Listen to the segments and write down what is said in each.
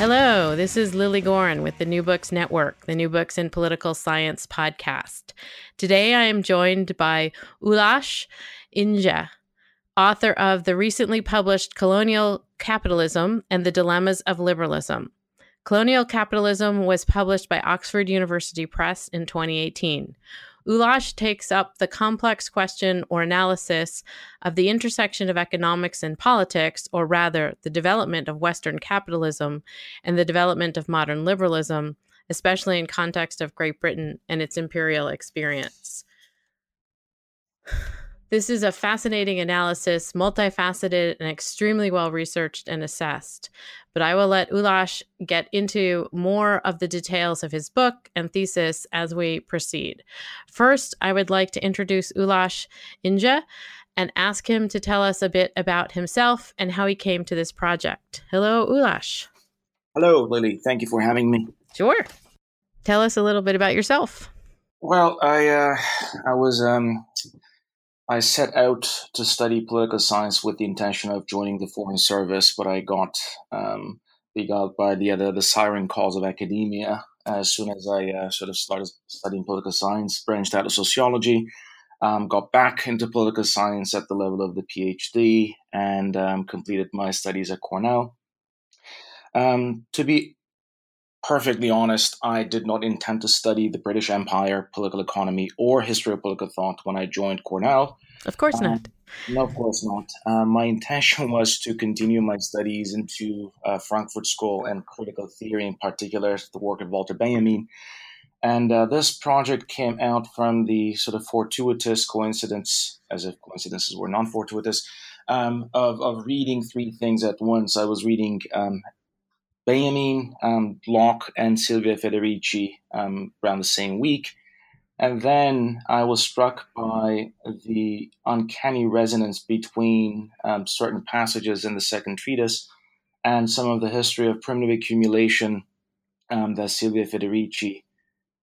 Hello, this is Lilly Goren with the New Books Network, the New Books in Political Science podcast. Today I am joined by Ulas Ince, author of the recently published Colonial Capitalism and the Dilemmas of Liberalism. Colonial Capitalism was published by Oxford University Press in 2018. Ulas takes up the complex question or analysis of the intersection of economics and politics, or rather, the development of Western capitalism and the development of modern liberalism, especially in context of Great Britain and its imperial experience. This is a fascinating analysis, multifaceted and extremely well researched and assessed. But I will let Ulas get into more of the details of his book and thesis as we proceed. First, I would like to introduce Ulas Ince and ask him to tell us a bit about himself and how he came to this project. Hello, Ulas. Hello, Lilly. Thank you for having me. Sure. Tell us a little bit about yourself. Well, I uh, I was um, I set out to study political science with the intention of joining the foreign service, but I got um, beguiled by the other the siren calls of academia. As soon as I uh, sort of started studying political science, branched out of sociology, um, got back into political science at the level of the PhD, and um, completed my studies at Cornell. Um, to be perfectly honest, I did not intend to study the British Empire, political economy, or history of political thought when I joined Cornell. Of course um, not. No, of course not. Uh, my intention was to continue my studies into uh, Frankfurt School and critical theory, in particular, the work of Walter Benjamin. And uh, this project came out from the sort of fortuitous coincidence, as if coincidences were non fortuitous, um, of, of reading three things at once. I was reading um, Benjamin, um, Locke, and Silvia Federici um, around the same week. And then I was struck by the uncanny resonance between um, certain passages in the second treatise and some of the history of primitive accumulation um, that Silvia Federici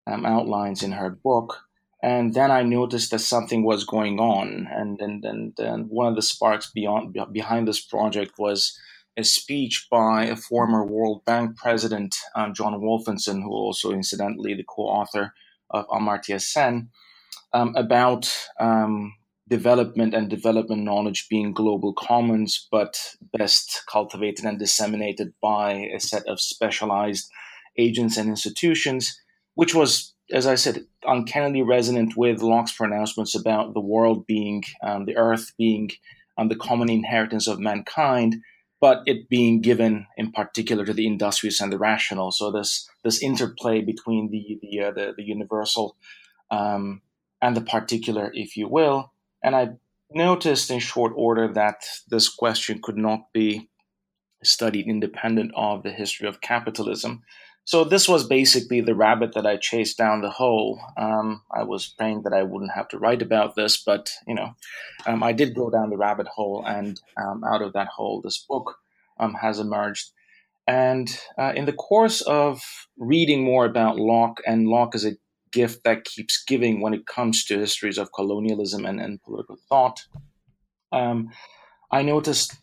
um, outlines in her book. And then I noticed that something was going on. And, and, and, and one of the sparks beyond, behind this project was a speech by a former World Bank president, um, John Wolfensohn, who also incidentally the co-author of Amartya Sen, um, about um, development and development knowledge being global commons, but best cultivated and disseminated by a set of specialized agents and institutions, which was, as I said, uncannily resonant with Locke's pronouncements about the world being, um, the earth being um, the common inheritance of mankind but it being given in particular to the industrious and the rational. So this this interplay between the the uh, the, the, universal um, and the particular, if you will. And I noticed in short order that this question could not be studied independent of the history of capitalism. So this was basically the rabbit that I chased down the hole. Um, I was praying that I wouldn't have to write about this, but you know, um, I did go down the rabbit hole, and um, out of that hole, this book um, has emerged. And uh, in the course of reading more about Locke, and Locke is a gift that keeps giving when it comes to histories of colonialism and, and political thought, um, I noticed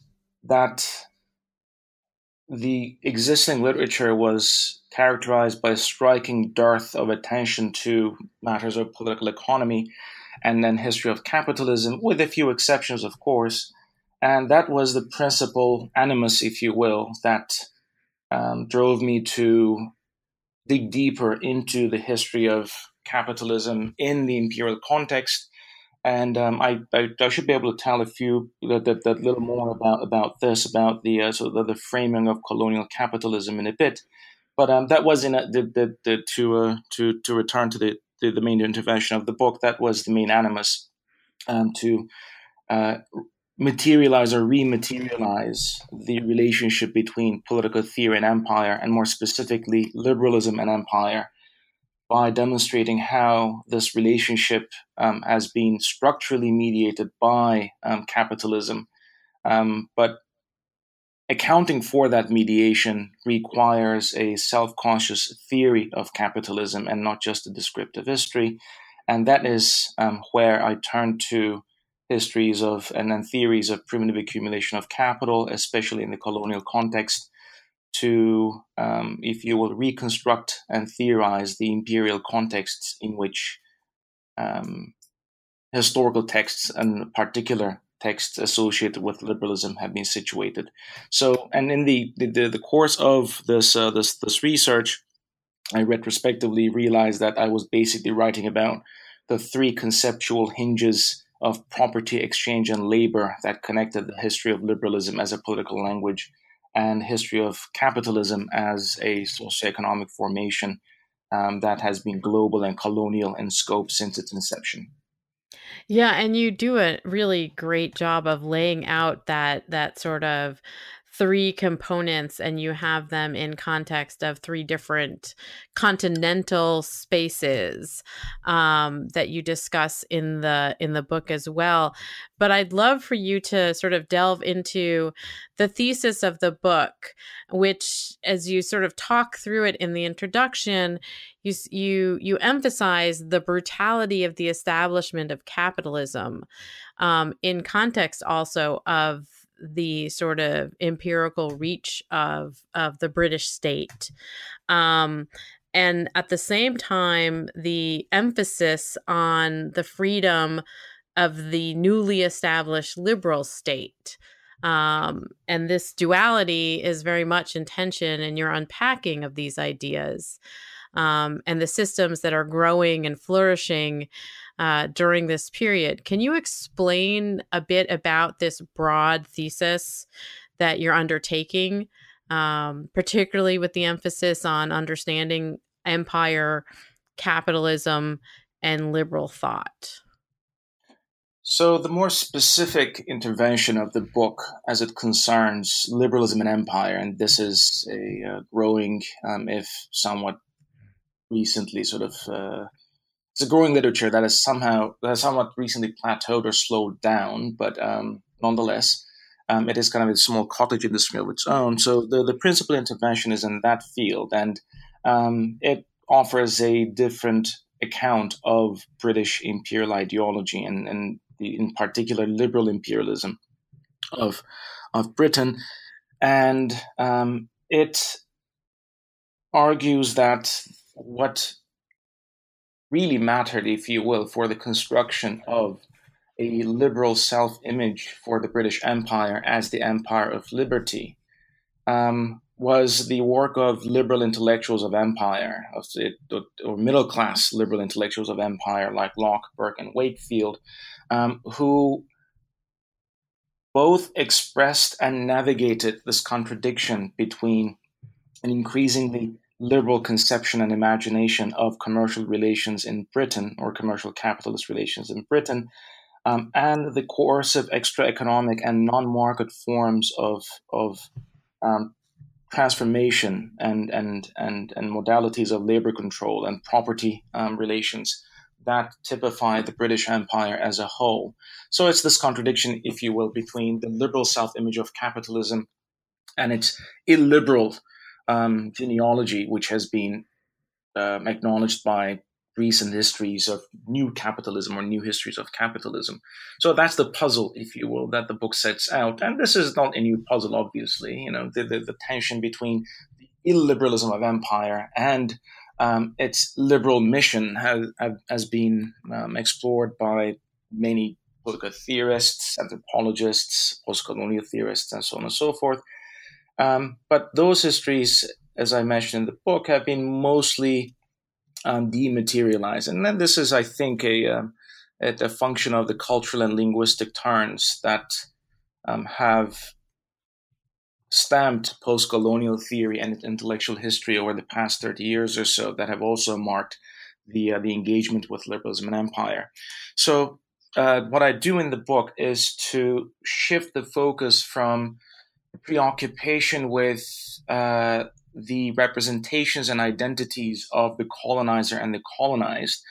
that the existing literature was characterized by a striking dearth of attention to matters of political economy and then history of capitalism, with a few exceptions, of course. And that was the principal animus, if you will, that um, drove me to dig deeper into the history of capitalism in the imperial context. And um, I, I, I, should be able to tell a few that, little more about about this about the uh, sort of the framing of colonial capitalism in a bit. But um, that was in a, the, the, the, to uh, to to return to the, the, the main intervention of the book. That was the main animus um, to uh, materialize or rematerialize the relationship between political theory and empire, and more specifically, liberalism and empire, by demonstrating how this relationship um, has been structurally mediated by um, capitalism. Um, but accounting for that mediation requires a self conscious theory of capitalism and not just a descriptive history. And that is um, where I turn to histories of and then theories of primitive accumulation of capital, especially in the colonial context, to, um, if you will, reconstruct and theorize the imperial contexts in which um, historical texts and particular texts associated with liberalism have been situated. So, and in the the, the course of this uh, this this research, I retrospectively realized that I was basically writing about the three conceptual hinges of property exchange and labor that connected the history of liberalism as a political language and history of capitalism as a socioeconomic formation um, that has been global and colonial in scope since its inception. Yeah, and you do a really great job of laying out that that sort of three components and you have them in context of three different continental spaces um, that you discuss in the in the book as well. But i'd love for you to sort of delve into the thesis of the book which as you sort of talk through it in the introduction you you you emphasize the brutality of the establishment of capitalism um, in context also of the sort of empirical reach of of the British state. Um, and at the same time, the emphasis on the freedom of the newly established liberal state. Um, and this duality is very much in tension in your unpacking of these ideas um, and the systems that are growing and flourishing uh, during this period. Can you explain a bit about this broad thesis that you're undertaking, um, particularly with the emphasis on understanding empire, capitalism, and liberal thought? So, the more specific intervention of the book as it concerns liberalism and empire, and this is a uh, growing, um, if somewhat recently, sort of uh, it's a growing literature that has somehow that has somewhat recently plateaued or slowed down, but um, nonetheless, um, it is kind of a small cottage industry of its own. So the the principal intervention is in that field, and um, it offers a different account of British imperial ideology and, and the, in particular liberal imperialism of of Britain, and um, it argues that what really mattered, if you will, for the construction of a liberal self image for the British Empire as the Empire of Liberty um, was the work of liberal intellectuals of empire, of the, or middle class liberal intellectuals of empire like Locke, Burke, and Wakefield, um, who both expressed and navigated this contradiction between an increasingly liberal conception and imagination of commercial relations in Britain or commercial capitalist relations in Britain, um, and the coercive extra economic and non market forms of, of um, transformation and, and, and, and modalities of labor control and property um, relations that typify the British Empire as a whole. So it's this contradiction, if you will, between the liberal self image of capitalism and its illiberal um, genealogy, which has been um, acknowledged by recent histories of new capitalism or new histories of capitalism. So that's the puzzle, if you will, that the book sets out. And this is not a new puzzle, obviously. You know, the, the, the tension between the illiberalism of empire and um, its liberal mission has, has been um, explored by many political theorists, anthropologists, post-colonial theorists, and so on and so forth. Um, but those histories, as I mentioned in the book, have been mostly um, dematerialized. And then this is, I think, a, um, a, function of the cultural and linguistic turns that um, have stamped post colonial theory and intellectual history over the past 30 years or so that have also marked the, uh, the engagement with liberalism and empire. So, uh, what I do in the book is to shift the focus from preoccupation with uh, the representations and identities of the colonizer and the colonized,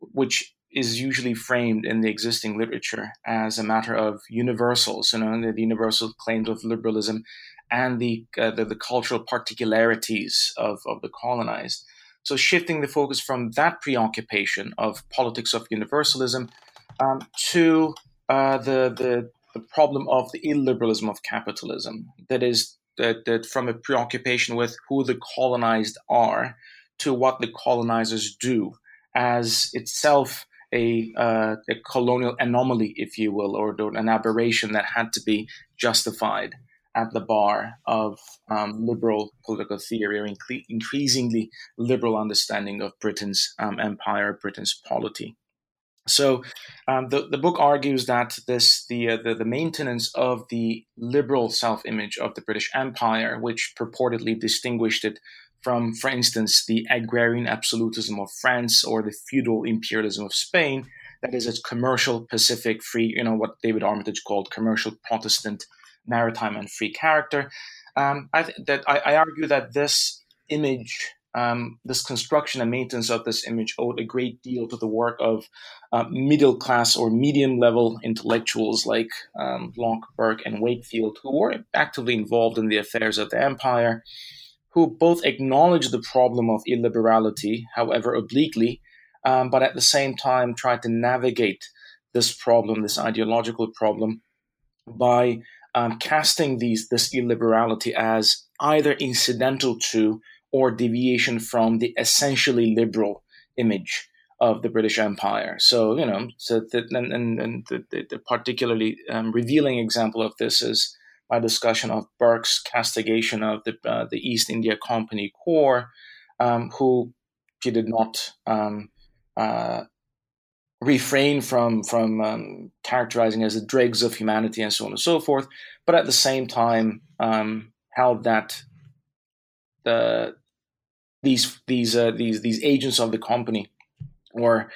which is usually framed in the existing literature as a matter of universals, you know, the, universal claims of liberalism and the, uh, the, the cultural particularities of, of the colonized. So shifting the focus from that preoccupation of politics of universalism um, to uh, the, the the problem of the illiberalism of capitalism. That is, that, that from a preoccupation with who the colonized are to what the colonizers do as itself a, uh, a colonial anomaly, if you will, or an aberration that had to be justified at the bar of um, liberal political theory or inc- increasingly liberal understanding of Britain's um, empire, Britain's polity. So um, the, the book argues that this the, uh, the, the maintenance of the liberal self image of the British Empire, which purportedly distinguished it from, for instance, the agrarian absolutism of France or the feudal imperialism of Spain, that is, its commercial, pacific, free, you know, what David Armitage called commercial Protestant, maritime, and free character. Um, I th- that I, I argue that this image um, this construction and maintenance of this image owed a great deal to the work of uh, middle class or medium level intellectuals like um, Locke, Burke, and Wakefield, who were actively involved in the affairs of the empire, who both acknowledged the problem of illiberality, however obliquely, um, but at the same time tried to navigate this problem, this ideological problem, by um, casting these this illiberality as either incidental to or deviation from the essentially liberal image of the British Empire. So, you know, so that, and, and, and the, the, particularly um, revealing example of this is my discussion of Burke's castigation of the, uh, the East India Company Corps, um, who he did not um, uh, refrain from from um, characterizing as the dregs of humanity and so on and so forth, but at the same time um, held that the these these uh, these these agents of the company or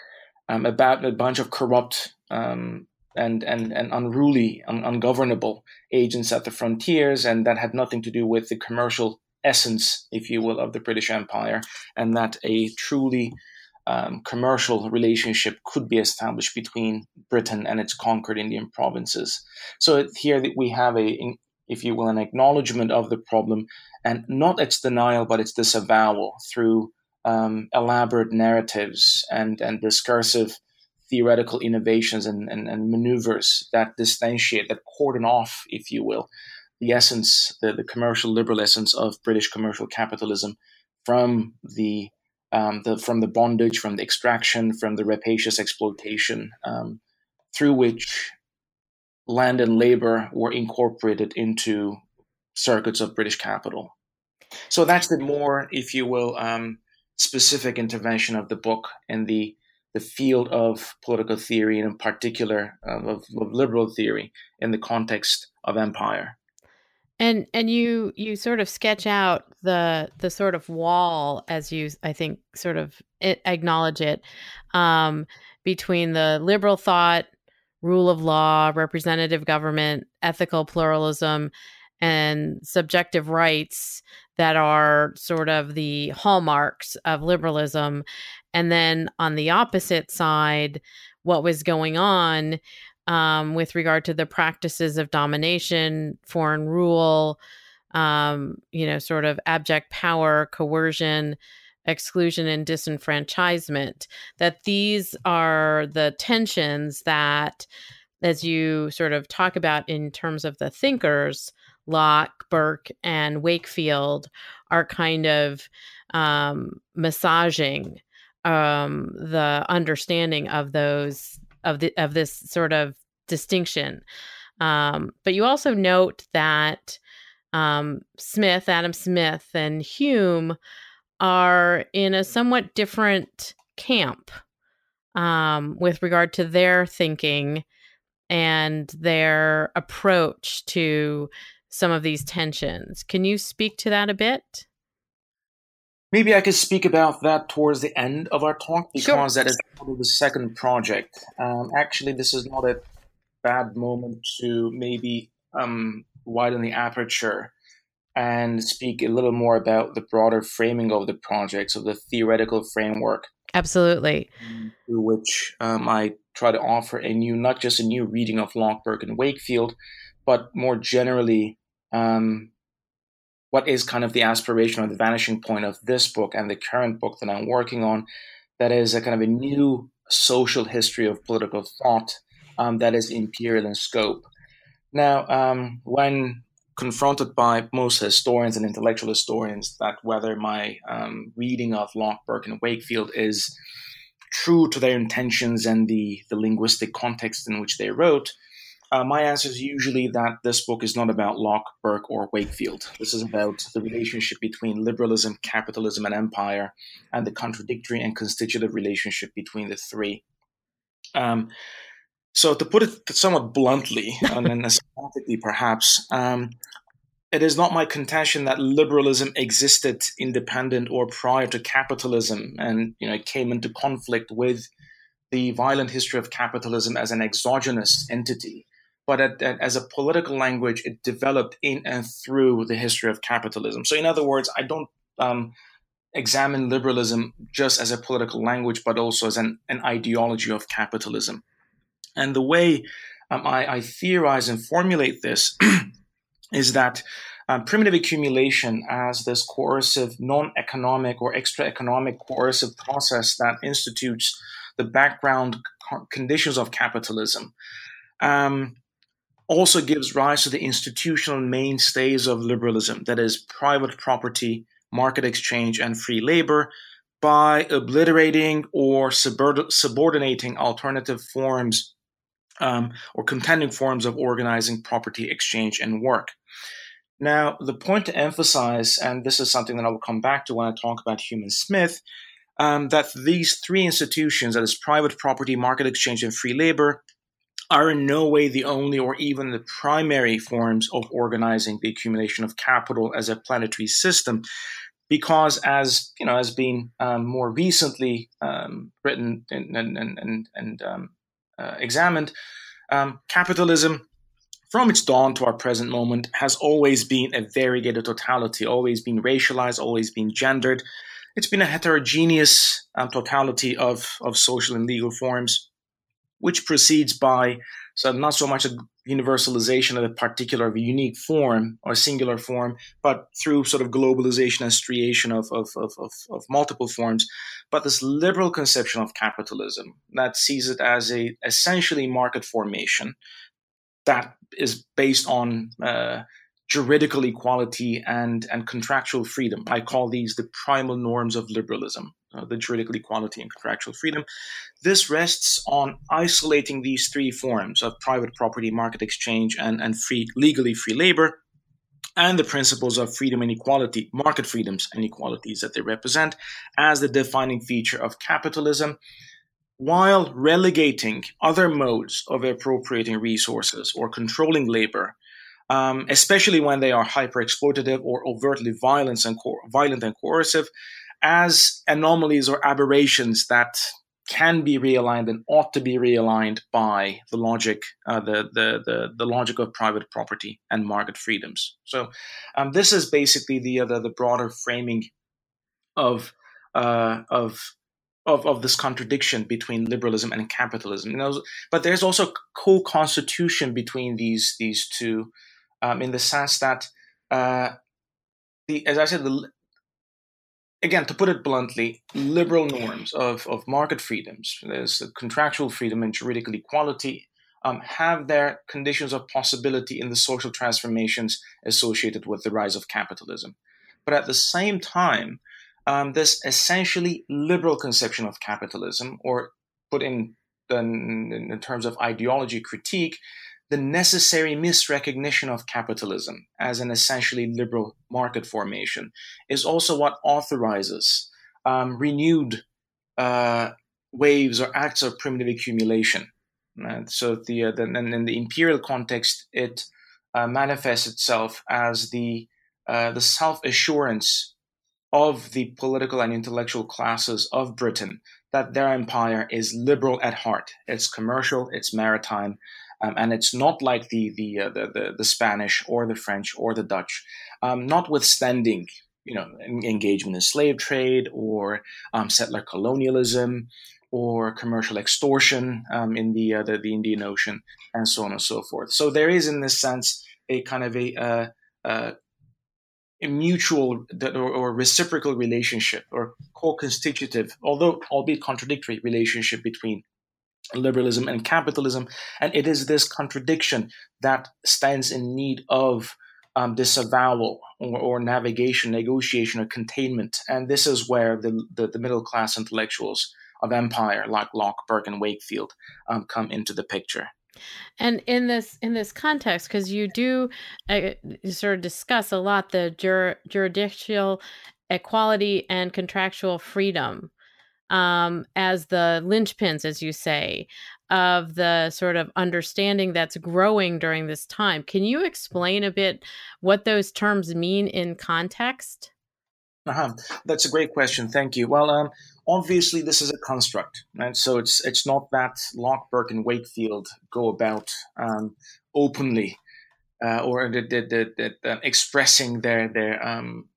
um, about a bunch of corrupt um, and and and unruly, un- ungovernable agents at the frontiers, and that had nothing to do with the commercial essence, if you will, of the British Empire, and that a truly um, commercial relationship could be established between Britain and its conquered Indian provinces. So here we have a, if you will, an acknowledgement of the problem and not its denial, but its disavowal through um, elaborate narratives and, and discursive theoretical innovations and, and, and, maneuvers that distantiate, that cordon off, if you will, the essence, the, the commercial liberal essence of British commercial capitalism from the, um, the from the bondage, from the extraction, from the rapacious exploitation um, through which land and labor were incorporated into circuits of British capital. So that's the more, if you will, um, specific intervention of the book in the the field of political theory and in particular uh, of, of liberal theory in the context of empire. And and you you sort of sketch out the the sort of wall as you I think sort of acknowledge it um, between the liberal thought, rule of law, representative government, ethical pluralism, and subjective rights that are sort of the hallmarks of liberalism. And then on the opposite side, what was going on um, with regard to the practices of domination, foreign rule, um, you know, sort of abject power, coercion, exclusion, and disenfranchisement. That these are the tensions that, as you sort of talk about in terms of the thinkers, Locke, Burke, and Wakefield are kind of um, massaging um, the understanding of those of the of this sort of distinction. Um, but you also note that um, Smith, Adam Smith, and Hume are in a somewhat different camp um, with regard to their thinking and their approach to some of these tensions. Can you speak to that a bit? Maybe I could speak about that towards the end of our talk because Sure. that is part of the second project. Um, actually, this is not a bad moment to maybe um, widen the aperture and speak a little more about the broader framing of the project, so the theoretical framework Absolutely. through which um, I try to offer a new, not just a new reading of Locke Burke and Wakefield, but more generally, um, what is kind of the aspiration or the vanishing point of this book and the current book that I'm working on, that is a kind of a new social history of political thought um, that is imperial in scope. Now, um, when confronted by most historians and intellectual historians that whether my um, reading of Locke, Burke, and Wakefield is true to their intentions and the, the linguistic context in which they wrote, uh, my answer is usually that this book is not about Locke, Burke, or Wakefield. This is about the relationship between liberalism, capitalism, and empire, and the contradictory and constitutive relationship between the three. Um, so, to put it somewhat bluntly, and then aesthetically perhaps, um, it is not my contention that liberalism existed independent or prior to capitalism, and you know came into conflict with the violent history of capitalism as an exogenous entity. But at, at- as a political language, it developed in and through the history of capitalism. So, in other words, I don't um, examine liberalism just as a political language, but also as an, an ideology of capitalism. And the way um, I, I theorize and formulate this is that um, primitive accumulation as this coercive, non economic or extra economic coercive process that institutes the background conditions of capitalism um, also gives rise to the institutional mainstays of liberalism that is, private property, market exchange, and free labor by obliterating or subordinating alternative forms um, or contending forms of organizing property exchange and work. Now, the point to emphasize, and this is something that I will come back to when I talk about Hume and Smith, um, that these three institutions, that is private property, market exchange, and free labor, are in no way the only or even the primary forms of organizing the accumulation of capital as a planetary system. Because, as you know, has been um, more recently um, written and and and, and um, uh, examined, um, capitalism from its dawn to our present moment has always been a variegated totality, always been racialized, always been gendered. It's been a heterogeneous um, totality of, of social and legal forms, which proceeds by so not so much a universalization of a particular of a unique form or singular form, but through sort of globalization and striation of, of, of, of, of multiple forms. But this liberal conception of capitalism that sees it as a essentially market formation that is based on uh, juridical equality and, and contractual freedom. I call these the primal norms of liberalism, uh, the juridical equality and contractual freedom. This rests on isolating these three forms of private property, market exchange, and, and free, legally free labor, and the principles of freedom and equality, market freedoms and equalities that they represent, as the defining feature of capitalism while relegating other modes of appropriating resources or controlling labor, um, especially when they are hyper exploitative or overtly violent and, co- violent and coercive, as anomalies or aberrations that can be realigned and ought to be realigned by the logic, uh, the, the, the, the logic of private property and market freedoms. So, um, this is basically the, uh, the, the broader framing of, uh, of of, of this contradiction between liberalism and capitalism. You know, but there's also co-constitution between these these two, um, in the sense that uh, the as I said, the, again to put it bluntly, liberal norms of, of market freedoms, there's contractual freedom and juridical equality. Um, have their conditions of possibility in the social transformations associated with the rise of capitalism. But at the same time, um, this essentially liberal conception of capitalism, or put in, in, in terms of ideology critique, the necessary misrecognition of capitalism as an essentially liberal market formation is also what authorizes um, renewed uh, waves or acts of primitive accumulation. Uh, so the, uh, the in the imperial context, it uh, manifests itself as the uh, the self assurance of the political and intellectual classes of Britain that their empire is liberal at heart. It's commercial, it's maritime, um, and it's not like the the, uh, the, the the Spanish or the French or the Dutch. Um, notwithstanding, you know, engagement in slave trade or um, settler colonialism or commercial extortion um, in the, uh, the, the Indian Ocean and so on and so forth. So there is, in this sense, a kind of a, uh, uh, a mutual or, or, reciprocal relationship or co-constitutive, although albeit contradictory relationship between liberalism and capitalism. And it is this contradiction that stands in need of um, disavowal or, or, navigation, negotiation, or containment. And this is where the, the, the middle class intellectuals of empire, like Locke, Burke, and Wakefield, um, come into the picture. And in this in this context, because you do uh, sort of discuss a lot the jur- juridical equality and contractual freedom um, as the linchpins, as you say, of the sort of understanding that's growing during this time. Can you explain a bit what those terms mean in context? Uh-huh. That's a great question. Thank you. Well, um, obviously, this is a construct, right? So it's it's not that Locke, Burke, and Wakefield go about um, openly uh, or the, the, the, expressing their their um,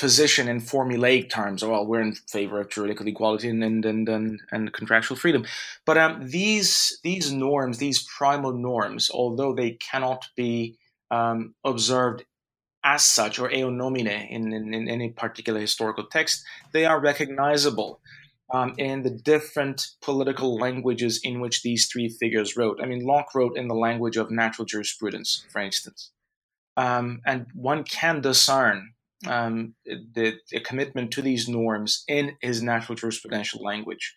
position in formulaic terms. Well, we're in favor of juridical equality and and and, and, contractual freedom. But um, these these norms, these primal norms, although they cannot be um, observed as such or eo nomine in, in, in, any particular historical text, they are recognizable um, in the different political languages in which these three figures wrote. I mean, Locke wrote in the language of natural jurisprudence, for instance. Um, and one can discern um, the, the, commitment to these norms in his natural jurisprudential language.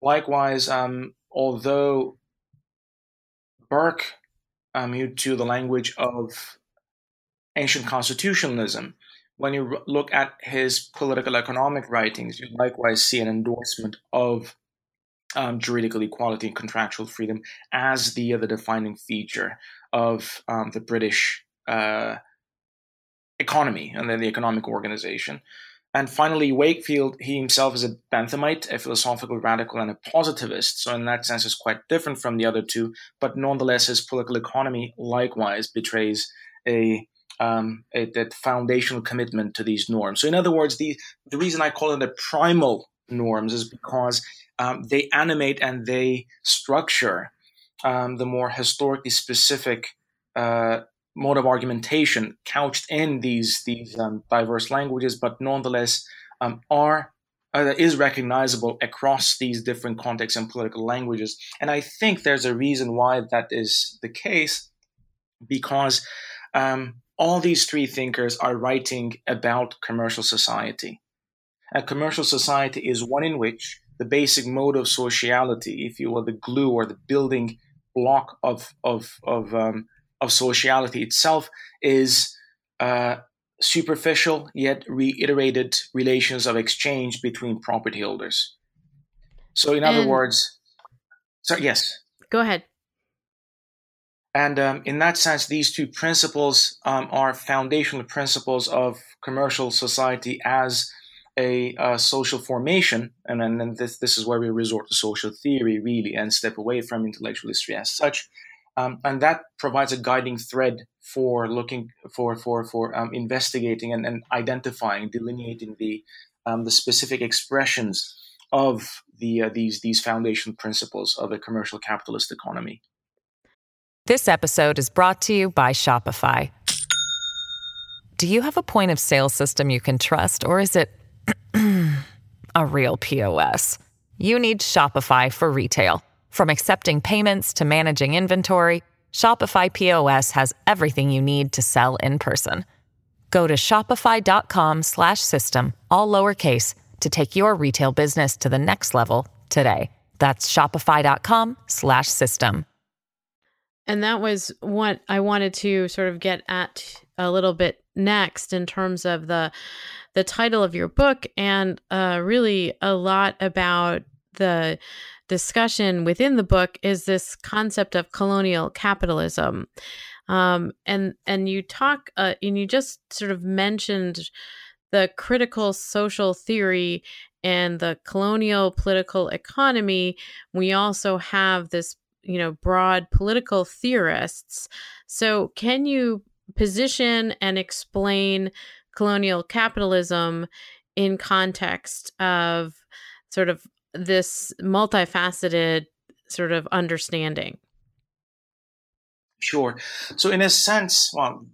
Likewise, um, although Burke um, to the language of ancient constitutionalism, when you look at his political economic writings, you likewise see an endorsement of um, juridical equality and contractual freedom as the, the defining feature of um, the British uh, economy and then the economic organization. And finally, Wakefield, he himself is a Benthamite, a philosophical radical, and a positivist. So, in that sense, is quite different from the other two. But nonetheless, his political economy likewise betrays a, um, a that foundational commitment to these norms. So, in other words, the the reason I call it the primal norms is because um, they animate and they structure um, the more historically specific uh, mode of argumentation couched in these these um, diverse languages, but nonetheless um, are uh, is recognizable across these different contexts and political languages. And I think there's a reason why that is the case, because um, all these three thinkers are writing about commercial society. A commercial society is one in which the basic mode of sociality, if you will, the glue or the building block of of of um, of sociality itself is uh, superficial yet reiterated relations of exchange between property holders. So, in and, other words, so yes. Go ahead. And um, in that sense, these two principles um, are foundational principles of commercial society as a uh, social formation. And then this, this is where we resort to social theory, really, and step away from intellectual history as such. Um, and that provides a guiding thread for looking for for for um, investigating and, and, identifying, delineating the um, the specific expressions of the uh, these these foundation principles of a commercial capitalist economy. This episode is brought to you by Shopify. Do you have a point of sale system you can trust, or is it a real POS? You need Shopify for retail. From accepting payments to managing inventory, Shopify POS has everything you need to sell in person. Go to shopify.com/system all lowercase to take your retail business to the next level today. That's shopify.com/system. and that was what I wanted to sort of get at a little bit next in terms of the the title of your book and uh, really a lot about the discussion within the book is this concept of colonial capitalism. Um, and and you talk uh, and you just sort of mentioned the critical social theory and the colonial political economy. We also have this you know broad political theorists. So can you position and explain colonial capitalism in context of sort of this multifaceted sort of understanding Sure. So, in a sense, well,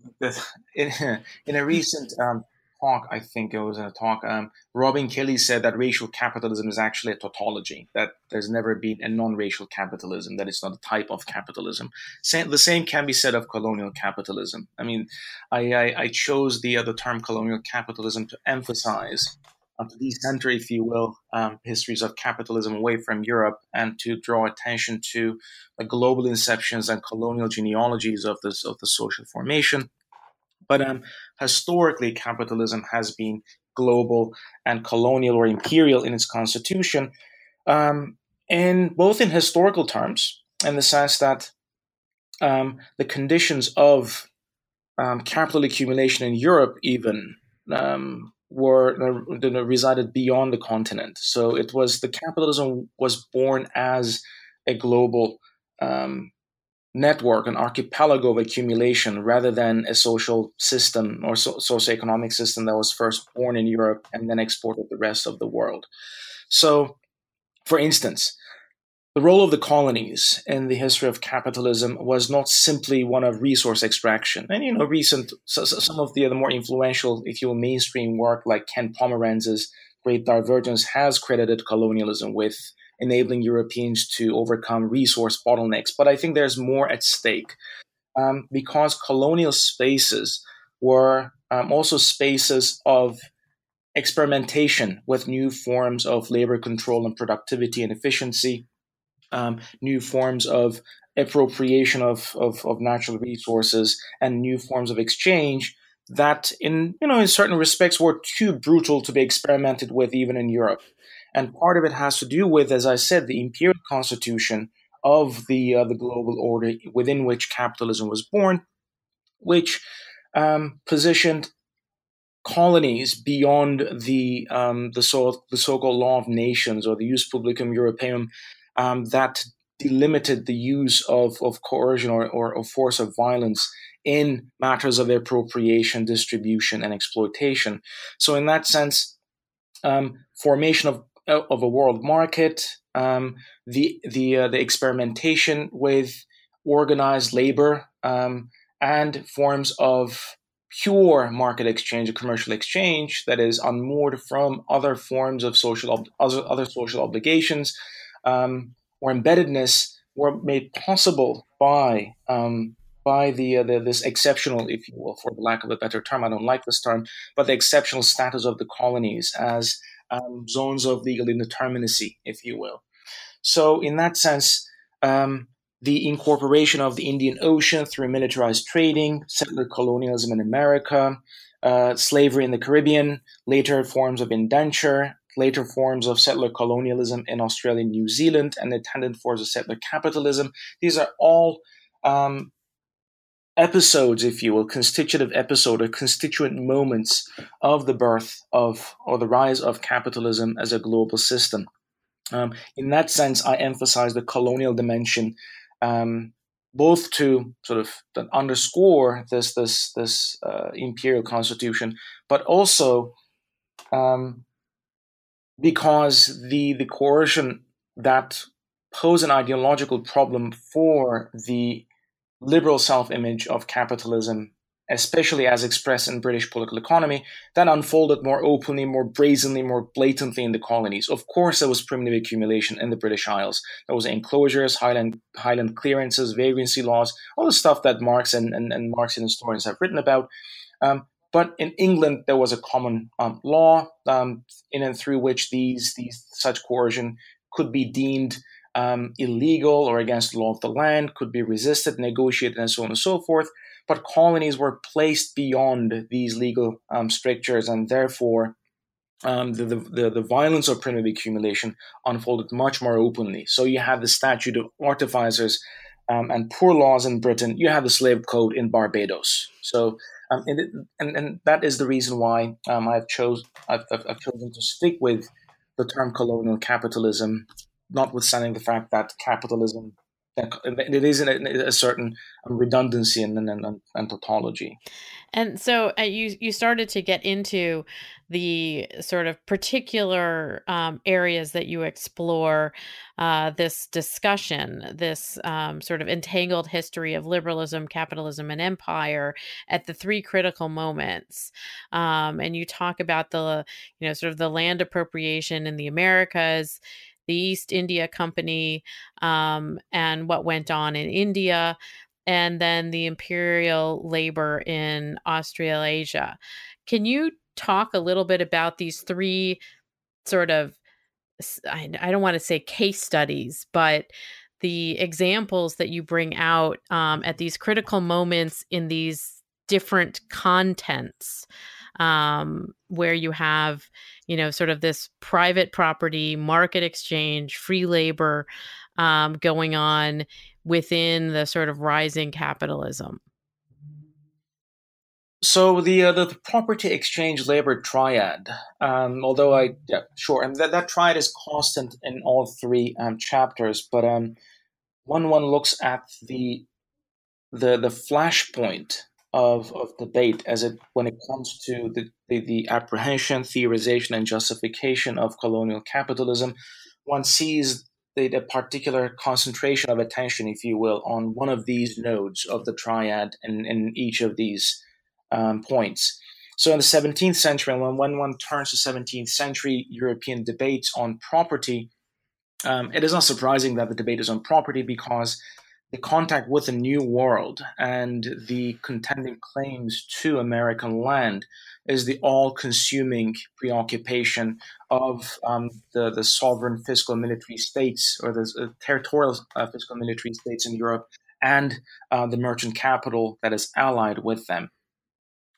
in, in a recent um, talk, I think it was in a talk, um, Robin Kelley said that racial capitalism is actually a tautology, that there's never been a non racial capitalism, that it's not a type of capitalism. the same can be said of colonial capitalism. I mean, I, I, I chose the, uh, the term colonial capitalism to emphasize to decenter, if you will, um, histories of capitalism away from Europe and to draw attention to the global inceptions and colonial genealogies of this of the social formation. But um, historically, capitalism has been global and colonial or imperial in its constitution, um, and both in historical terms, in the sense that um, the conditions of um, capital accumulation in Europe, even were resided beyond the continent. So it was the capitalism was born as a global um, network, an archipelago of accumulation, rather than a social system or so- socioeconomic system that was first born in Europe and then exported the rest of the world. So, for instance, the role of the colonies in the history of capitalism was not simply one of resource extraction. And, you know, recent, so, so some of the other more influential, if you will, mainstream work like Ken Pomeranz's Great Divergence has credited colonialism with enabling Europeans to overcome resource bottlenecks. But I think there's more at stake um, because colonial spaces were um, also spaces of experimentation with new forms of labor control and productivity and efficiency um, new forms of appropriation of, of, of natural resources and new forms of exchange that in you know in certain respects were too brutal to be experimented with even in Europe. And part of it has to do with, as I said, the imperial constitution of the uh, the global order within which capitalism was born, which um, positioned colonies beyond the um, the so the so-called law of nations or the Jus Publicum Europaeum um, that delimited the use of, of coercion or, or of force of violence in matters of appropriation, distribution, and exploitation. So, in that sense, um, formation of of a world market, um, the the uh, the experimentation with organized labor, um, and forms of pure market exchange, a commercial exchange that is unmoored from other forms of social ob- other, other social obligations, um, or embeddedness were made possible by um, by the, uh, the, this exceptional, if you will, for the lack of a better term, I don't like this term, but the exceptional status of the colonies as um, zones of legal indeterminacy, if you will. So, in that sense, um, the incorporation of the Indian Ocean through militarized trading, settler colonialism in America, uh, slavery in the Caribbean, later forms of indenture, later forms of settler colonialism in Australia and New Zealand, and the attendant forms of settler capitalism. These are all um, episodes, if you will, constitutive episode or constituent moments of the birth of or the rise of capitalism as a global system. Um, in that sense, I emphasize the colonial dimension, um, both to sort of underscore this this this uh, imperial constitution, but also um, because the the coercion that pose an ideological problem for the liberal self-image of capitalism especially as expressed in British political economy, that unfolded more openly, more brazenly, more blatantly in the colonies. Of course, there was primitive accumulation in the British Isles. There was enclosures, highland, highland clearances, vagrancy laws, all the stuff that Marx and, and, and Marxian historians have written about. Um, but in England, there was a common um, law um, in and through which these, these such coercion could be deemed um, illegal or against the law of the land, could be resisted, negotiated, and so on and so forth. But colonies were placed beyond these legal um, strictures, and therefore um, the, the, the, violence of primitive accumulation unfolded much more openly. So you have the statute of artificers um, and poor laws in Britain. You have the slave code in Barbados. So um, and, it, and, and that is the reason why um, I've chose I've, I've, chosen to stick with the term colonial capitalism, notwithstanding the fact that capitalism it is a certain redundancy and, and, and tautology. And so uh, you you started to get into the sort of particular um, areas that you explore uh, this discussion, this um, sort of entangled history of liberalism, capitalism, and empire at the three critical moments. Um, and you talk about the you know sort of the land appropriation in the Americas the East India Company um, and what went on in India, and then the imperial labor in Australasia. Can you talk a little bit about these three sort of, I, I don't want to say case studies, but the examples that you bring out um, at these critical moments in these different contents um, where you have, you know, sort of this private property, market exchange, free labor um, going on within the sort of rising capitalism. So the, uh, the, property exchange labor triad, um, although I yeah sure, and that, that triad is constant in all three um, chapters. But um, when one looks at the the the flashpoint of, of debate as it when it comes to the, the, the apprehension, theorization, and justification of colonial capitalism, one sees the, the, particular concentration of attention, if you will, on one of these nodes of the triad in, in each of these um, points. So in the 17th century, when, when one turns to 17th century European debates on property, um, it is not surprising that the debate is on property because the contact with the new world and the contending claims to American land is the all-consuming preoccupation of um, the, the sovereign fiscal military states or the uh, territorial uh, fiscal military states in Europe and uh, the merchant capital that is allied with them.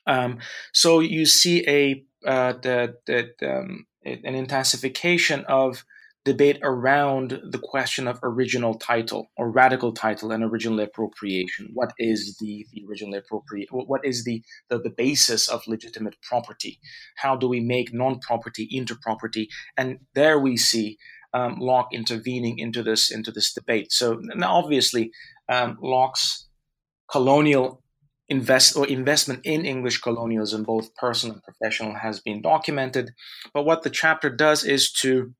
Um, so you see a uh, the, the, um, an intensification of debate around the question of original title or radical title and original appropriation. What is the, the original appropriate? What is the, the, the basis of legitimate property? How do we make non-property into property? And there we see um, Locke intervening into this into this debate. So now obviously um, Locke's colonial invest or investment in English colonialism, both personal and professional, has been documented. But what the chapter does is to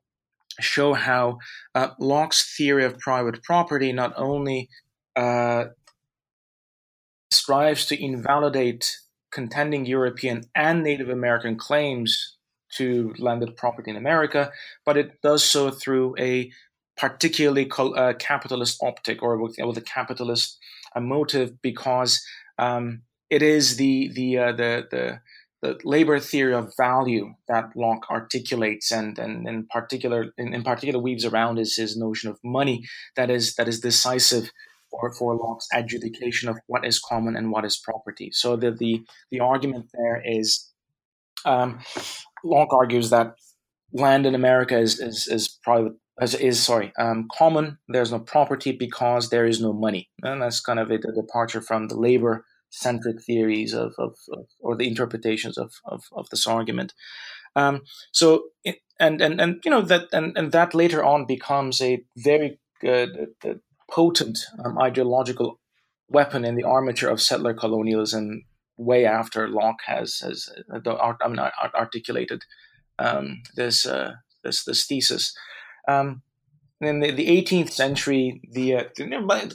show how uh, Locke's theory of private property not only uh, strives to invalidate contending European and Native American claims to landed property in America, but it does so through a particularly uh, capitalist optic or with, with a capitalist uh, motive because um, it is the the uh, the the the labor theory of value that Locke articulates and, and in particular in, in particular weaves around is his notion of money that is that is decisive for, for Locke's adjudication of what is common and what is property. So the the, the argument there is um, Locke argues that land in America is is, is private as is sorry um, common. There's no property because there is no money, and that's kind of a, a departure from the labor centric theories of, of, of, or the interpretations of, of, of this argument. Um, so, and, and, and, you know, that, and, and that later on becomes a very good, uh, potent um, ideological weapon in the armature of settler colonialism way after Locke has, has uh, I mean, articulated um, this, uh, this, this thesis. Um, in the, the 18th century, the uh,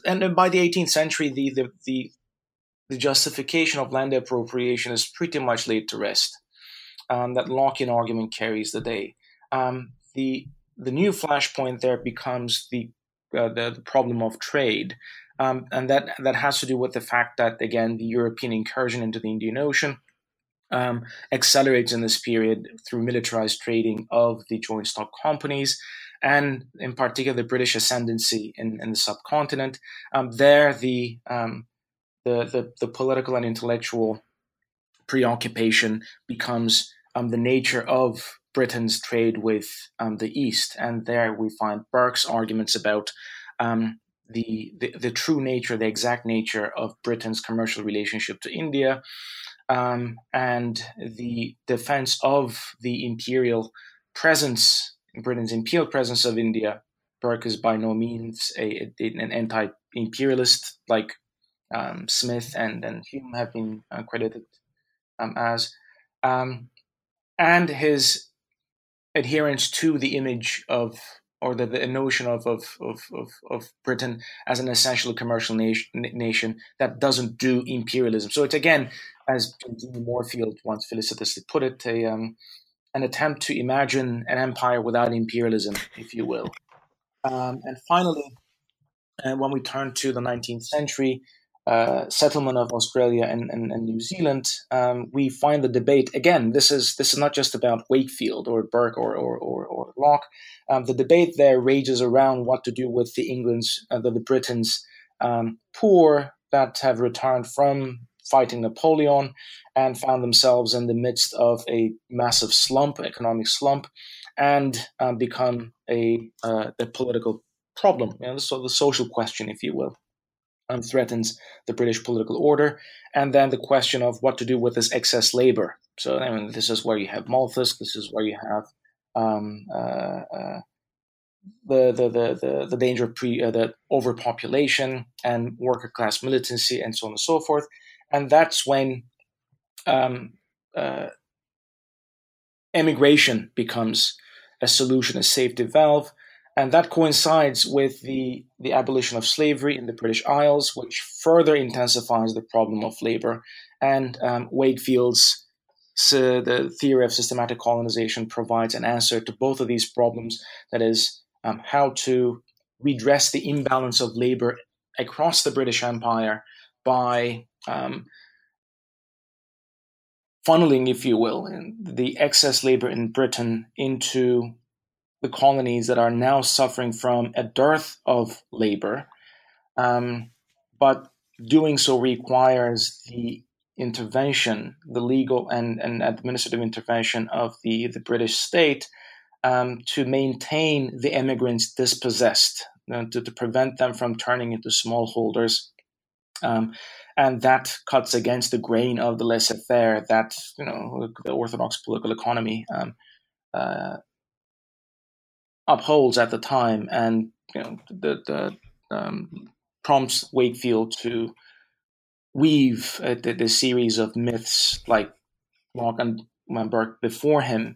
and by the 18th century, the, the, the the justification of land appropriation is pretty much laid to rest. Um, that Lockean argument carries the day. Um, the the new flashpoint there becomes the uh, the, the, problem of trade, um, and that that has to do with the fact that again the European incursion into the Indian Ocean um, accelerates in this period through militarized trading of the joint stock companies, and in particular the British ascendancy in, in the subcontinent. Um, there, the, um, the, the the political and intellectual preoccupation becomes um, the nature of Britain's trade with um, the East, and there we find Burke's arguments about um, the, the, the true nature, the exact nature of Britain's commercial relationship to India, um, and the defense of the imperial presence, Britain's imperial presence of India. Burke is by no means a, a an anti-imperialist like um, Smith and, and Hume have been uh, credited um, as, um, and his adherence to the image of or the, the notion of, of, of, of, Britain as an essentially commercial nation, nation that doesn't do imperialism. So it's again, as Moorfield once felicitously put it, a, um, an attempt to imagine an empire without imperialism, if you will. Um, and finally, uh, when we turn to the 19th century, uh, settlement of Australia and, and, and New Zealand, um, we find the debate again. This is this is not just about Wakefield or Burke or or, or, or Locke. Um, the debate there rages around what to do with the England's uh, the, the Britons um, poor that have returned from fighting Napoleon and found themselves in the midst of a massive slump, economic slump, and um, become a uh, a political problem. You know, so the social question, if you will um, threatens the British political order. And then the question of what to do with this excess labor. So, I mean, this is where you have Malthus, this is where you have um, uh, uh, the, the, the, the, the danger of pre, uh, the overpopulation and worker class militancy and so on and so forth. And that's when um, uh, emigration becomes a solution, a safety valve. And that coincides with the, the abolition of slavery in the British Isles, which further intensifies the problem of labor. And um, Wakefield's so the theory of systematic colonization provides an answer to both of these problems that is, um, how to redress the imbalance of labor across the British Empire by um, funneling, if you will, the excess labor in Britain into the colonies that are now suffering from a dearth of labor, um, but doing so requires the intervention, the legal and, and administrative intervention of the, the British state um, to maintain the immigrants dispossessed, to, to prevent them from turning into smallholders. Um, and that cuts against the grain of the laissez-faire that you know the orthodox political economy um, uh, upholds at the time, and you know the, the um, prompts Wakefield to weave uh, the, the, series of myths like Locke and Burke before him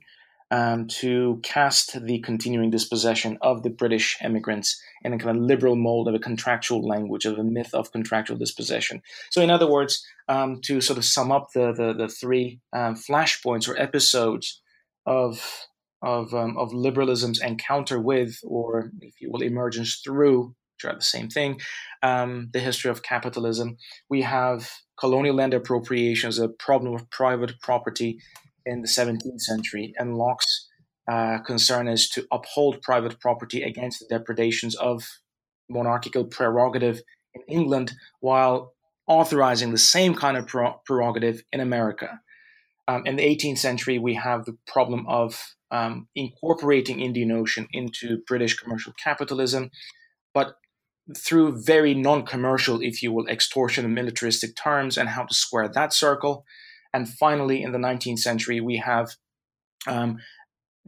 um, to cast the continuing dispossession of the British immigrants in a kind of liberal mold of a contractual language, of a myth of contractual dispossession. So, in other words, um, to sort of sum up the the, the three um, flashpoints or episodes of of, um, of liberalism's encounter with, or if you will, emergence through, which are the same thing, um, the history of capitalism. We have colonial land appropriation as a problem of private property in the 17th century, and Locke's uh, concern is to uphold private property against the depredations of monarchical prerogative in England while authorizing the same kind of prerogative in America. Um, in the 18th century, we have the problem of um, incorporating Indian Ocean into British commercial capitalism, but through very non-commercial, if you will, extortion and militaristic terms, and how to square that circle. And finally, in the 19th century, we have um,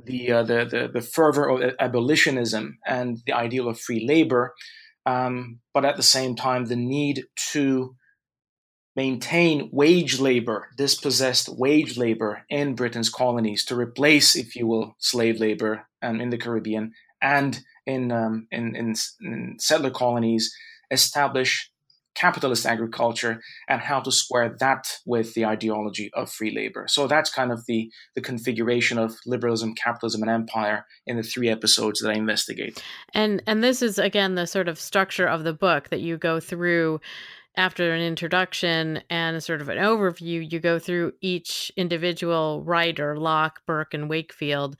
the, uh, the, the the fervor of abolitionism and the ideal of free labor, um, but at the same time, the need to maintain wage labor, dispossessed wage labor in Britain's colonies to replace, if you will, slave labor um, in the Caribbean and in, um, in, in, in settler colonies, establish capitalist agriculture and how to square that with the ideology of free labor. So that's kind of the the configuration of liberalism, capitalism, and empire in the three episodes that I investigate. And and this is again the sort of structure of the book that you go through after an introduction and sort of an overview, you go through each individual writer, Locke, Burke, and Wakefield,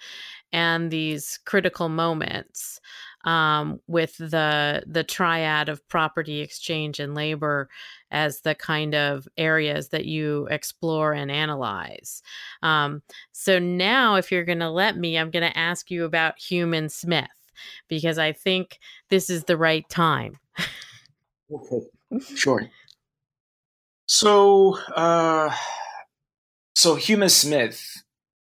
and these critical moments um, with the the triad of property exchange and labor as the kind of areas that you explore and analyze. Um, so now, if you're going to let me, I'm going to ask you about Hume and Smith because I think this is the right time. okay, sure. So, uh, so Hume and Smith.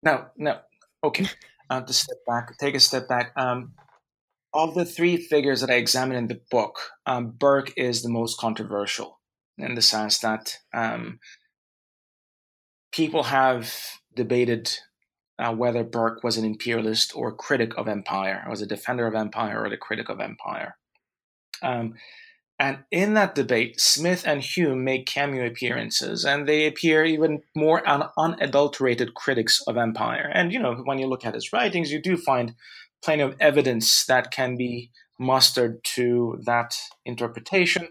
No, no. Okay, uh, to step back, take a step back. Um, of the three figures that I examine in the book, um, Burke is the most controversial in the sense that um, people have debated uh, whether Burke was an imperialist or a critic of empire, was a defender of empire or the critic of empire. Um, and in that debate, Smith and Hume make cameo appearances, and they appear even more un- unadulterated critics of empire. And you know, when you look at his writings, you do find plenty of evidence that can be mustered to that interpretation.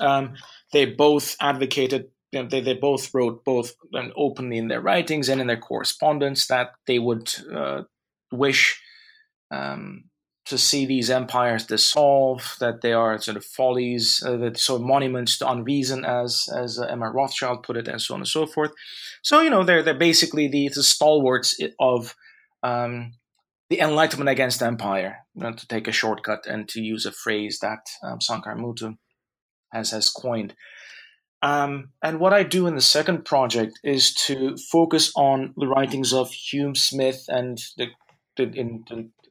Um, they both advocated, you know, they, they both wrote both um, openly in their writings and in their correspondence that they would uh, wish um, to see these empires dissolve, that they are sort of follies, uh, that sort of monuments to unreason, as as uh, Emma Rothschild put it, and so on and so forth. So you know they're they're basically the, the stalwarts of um, the Enlightenment against empire, you know, to take a shortcut and to use a phrase that um, Sankar Muthu has, has coined. Um, and what I do in the second project is to focus on the writings of Hume Smith and the, the, in,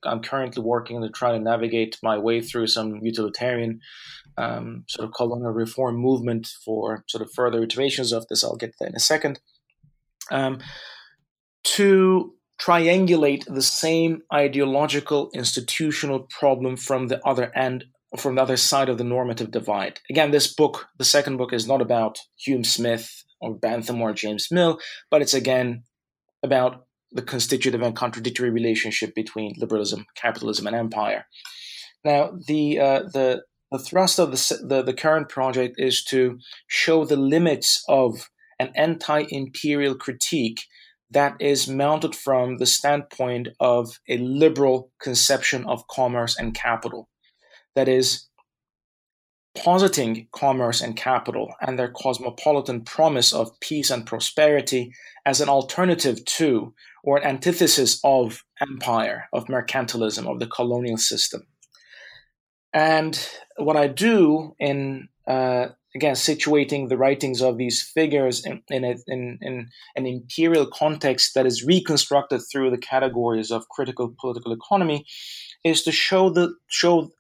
I'm currently working to try to navigate my way through some utilitarian um, sort of colonial reform movement for sort of further iterations of this. I'll get to that in a second. Um, to triangulate the same ideological institutional problem from the other end from the other side of the normative divide. Again, this book, the second book, is not about Hume Smith or Bentham or James Mill, but it's again about the constitutive and contradictory relationship between liberalism, capitalism, and empire. Now, the uh, the the thrust of the, the the current project is to show the limits of an anti-imperial critique that is mounted from the standpoint of a liberal conception of commerce and capital. That is, positing commerce and capital and their cosmopolitan promise of peace and prosperity as an alternative to or an antithesis of empire, of mercantilism, of the colonial system. And what I do in uh, again situating the writings of these figures in, in, a, in, in, an imperial context that is reconstructed through the categories of critical political economy is to show the show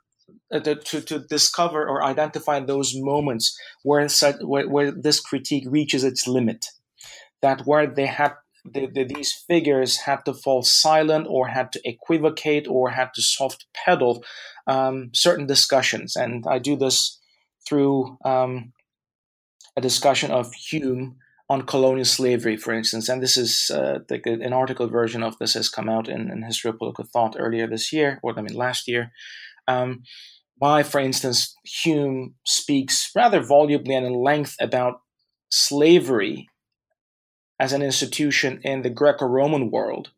to, to discover or identify those moments where, where, where this critique reaches its limit that where they had the, the, these figures had to fall silent or had to equivocate or had to soft pedal um, certain discussions and i do this through um, a discussion of Hume on colonial slavery, for instance. And this is uh, the, an article version of this has come out in, in History of Political Thought earlier this year, or I mean last year. Um, why, for instance, Hume speaks rather volubly and in length about slavery as an institution in the Greco Roman world,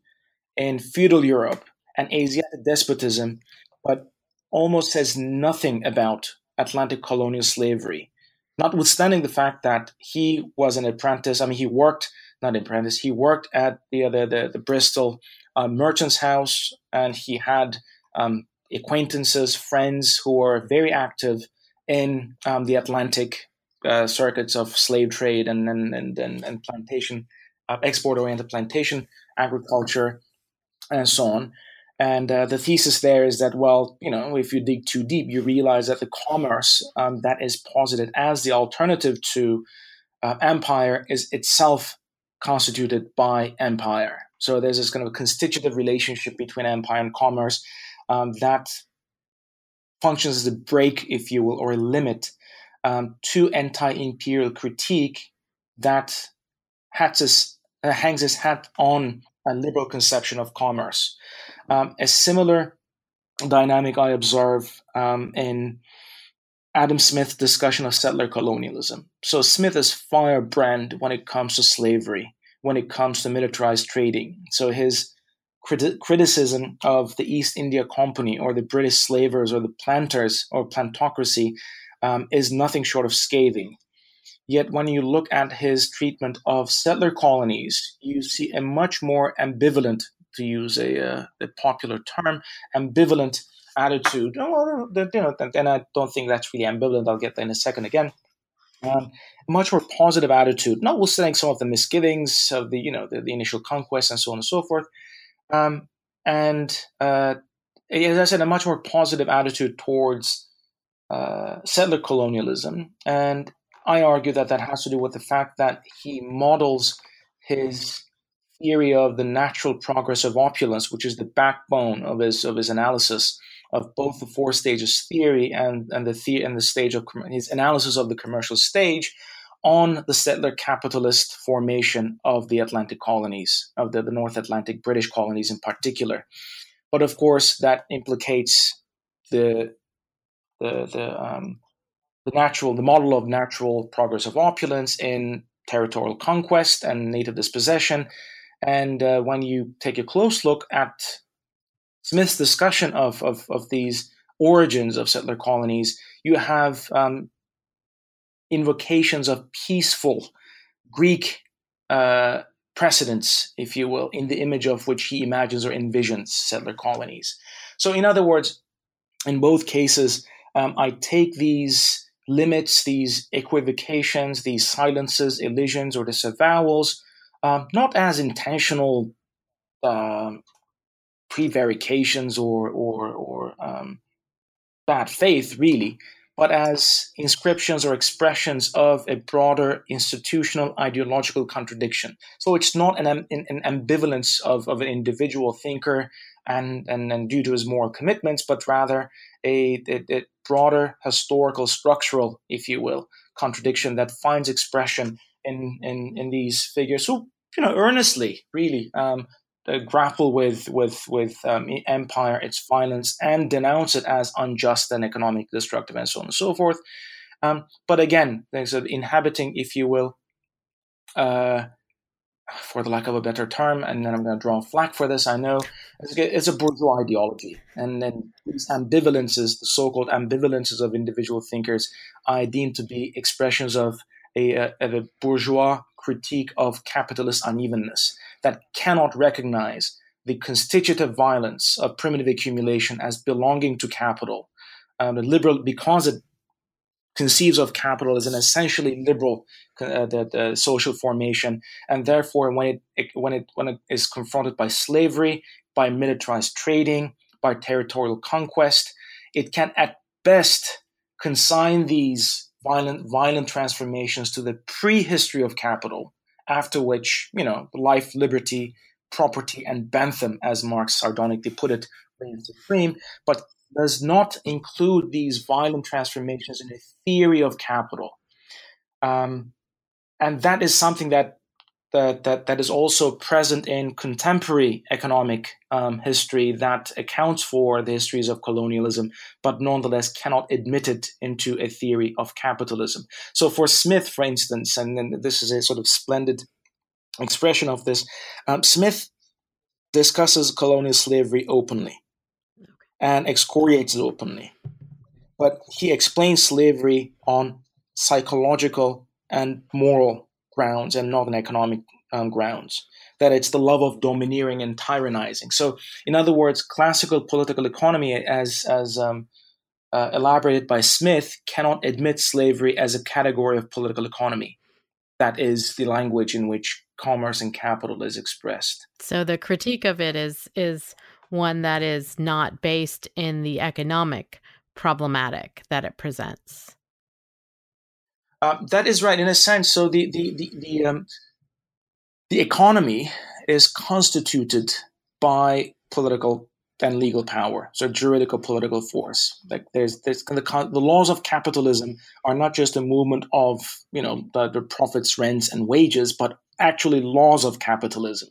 in feudal Europe, and Asiatic despotism, but almost says nothing about Atlantic colonial slavery, notwithstanding the fact that he was an apprentice. I mean, he worked not an apprentice. He worked at the the, the, the Bristol uh, Merchant's House, and he had um, acquaintances, friends who are very active in um, the Atlantic uh, circuits of slave trade and and and, and, and plantation uh, export oriented plantation agriculture and so on. And uh, the thesis there is that, well, you know, if you dig too deep, you realize that the commerce um, that is posited as the alternative to uh, empire is itself constituted by empire. So there's this kind of constitutive relationship between empire and commerce um, that functions as a break, if you will, or a limit um, to anti-imperial critique that uh, hangs its hat on a liberal conception of commerce. Um, a similar dynamic I observe um, in Adam Smith's discussion of settler colonialism. So Smith is firebrand when it comes to slavery, when it comes to militarized trading. So his criti- criticism of the East India Company or the British slavers or the planters or plantocracy um, is nothing short of scathing. Yet when you look at his treatment of settler colonies, you see a much more ambivalent, to use a, uh, a popular term, ambivalent attitude. Oh, you know, and I don't think that's really ambivalent. I'll get that in a second again. Um, much more positive attitude, notwithstanding some of the misgivings of the, you know, the, the initial conquest and so on and so forth. Um, and uh, as I said, a much more positive attitude towards uh, settler colonialism. And I argue that that has to do with the fact that he models his theory of the natural progress of opulence, which is the backbone of his of his analysis, of both the four stages theory and and the, the and the stage of his analysis of the commercial stage on the settler capitalist formation of the Atlantic colonies, of the, the North Atlantic British colonies in particular. But of course, that implicates the the the um, the natural the model of natural progress of opulence in territorial conquest and native dispossession. And uh, when you take a close look at Smith's discussion of, of, of these origins of settler colonies, you have um, invocations of peaceful Greek uh, precedents, if you will, in the image of which he imagines or envisions settler colonies. So, in other words, in both cases, um, I take these limits, these equivocations, these silences, elisions, or disavowals, um, not as intentional um, prevarications or or, or um, bad faith, really, but as inscriptions or expressions of a broader institutional ideological contradiction. So it's not an, an, ambivalence of, of an individual thinker and, and, and due to his moral commitments, but rather a, a, a broader historical, structural, if you will, contradiction that finds expression in, in, in these figures who, you know, earnestly, really um, uh, grapple with with with um, empire, its violence, and denounce it as unjust and economically destructive, and so on and so forth. Um, but again, there's an inhabiting, if you will, uh, for the lack of a better term, and then I'm going to draw a flag for this. I know it's a bourgeois ideology, and then these ambivalences, the so-called ambivalences of individual thinkers, I deem to be expressions of a, a, a bourgeois critique of capitalist unevenness that cannot recognize the constitutive violence of primitive accumulation as belonging to capital. Um, liberal because it conceives of capital as an essentially liberal uh, the, the social formation, and therefore, when it, it, when it when it is confronted by slavery, by militarized trading, by territorial conquest, it can at best consign these violent violent transformations to the prehistory of capital, after which you know life, liberty, property, and Bentham, as Marx sardonically put it, reign supreme. But does not include these violent transformations in a theory of capital. Um, and that is something that, that, that, that is also present in contemporary economic um, history that accounts for the histories of colonialism, but nonetheless cannot admit it into a theory of capitalism. So, for Smith, for instance, and then this is a sort of splendid expression of this, um, Smith discusses colonial slavery openly and excoriates it openly. But he explains slavery on psychological and moral grounds and not on economic um, grounds. That it's the love of domineering and tyrannizing. So, in other words, classical political economy, as as um, uh, elaborated by Smith, cannot admit slavery as a category of political economy. That is the language in which commerce and capital is expressed. So the critique of it is is one that is not based in the economic problematic that it presents. Uh, that is right, in a sense. So the the the the, um, the economy is constituted by political and legal power, so juridical political force. Like there's, there's the, the laws of capitalism are not just a movement of you know the, the profits, rents, and wages, but actually laws of capitalism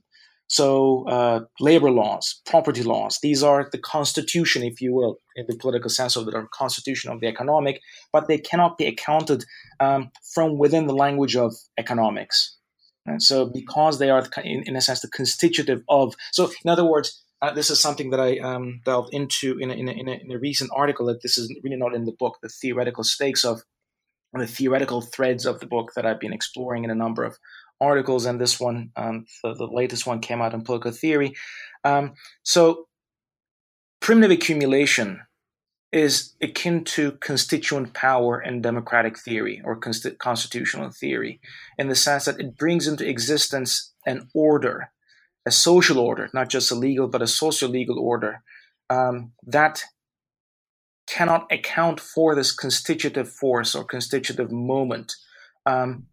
So, uh, labor laws, property laws, these are the constitution, if you will, in the political sense of the constitution of the economic, but they cannot be accounted um, from within the language of economics. And so, because they are, in, in a sense, the constitutive of, so in other words, uh, this is something that I um, delved into in a, in, a, in, a, in a recent article that this is really not in the book, the theoretical stakes of the theoretical threads of the book that I've been exploring in a number of articles, and this one, um, the, the, latest one, came out in Political Theory. Um, so, primitive accumulation is akin to constituent power in democratic theory or const- constitutional theory, in the sense that it brings into existence an order, a social order, not just a legal, but a social legal order um, that cannot account for this constitutive force or constitutive moment um,